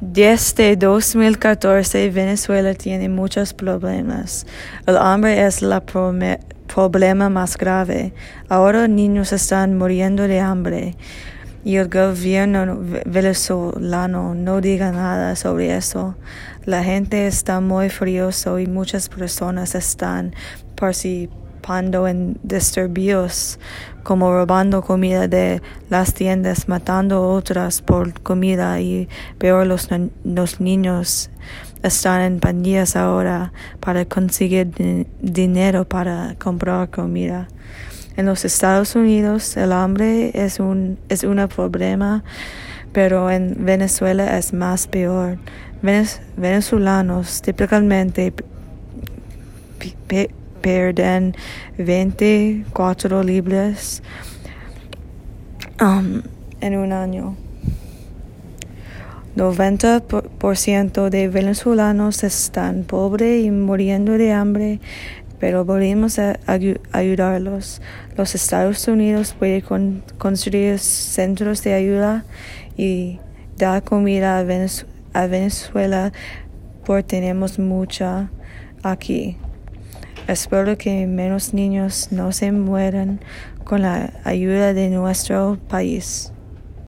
Desde 2014, Venezuela tiene muchos problemas. El hambre es el problema más grave. Ahora niños están muriendo de hambre y el gobierno venezolano no diga nada sobre eso. La gente está muy furioso y muchas personas están participando en disturbios como robando comida de las tiendas, matando otras por comida y peor los, los niños están en pandillas ahora para conseguir dinero para comprar comida. En los Estados Unidos el hambre es un, es un problema, pero en Venezuela es más peor. venezolanos típicamente pierden 24 libras um, en un año. 90% de venezolanos están pobres y muriendo de hambre pero volvemos a ayudarlos. Los Estados Unidos pueden construir centros de ayuda y dar comida a, Venezuela porque tenemos mucha aquí. Espero que menos niños no se mueran con la ayuda de nuestro país.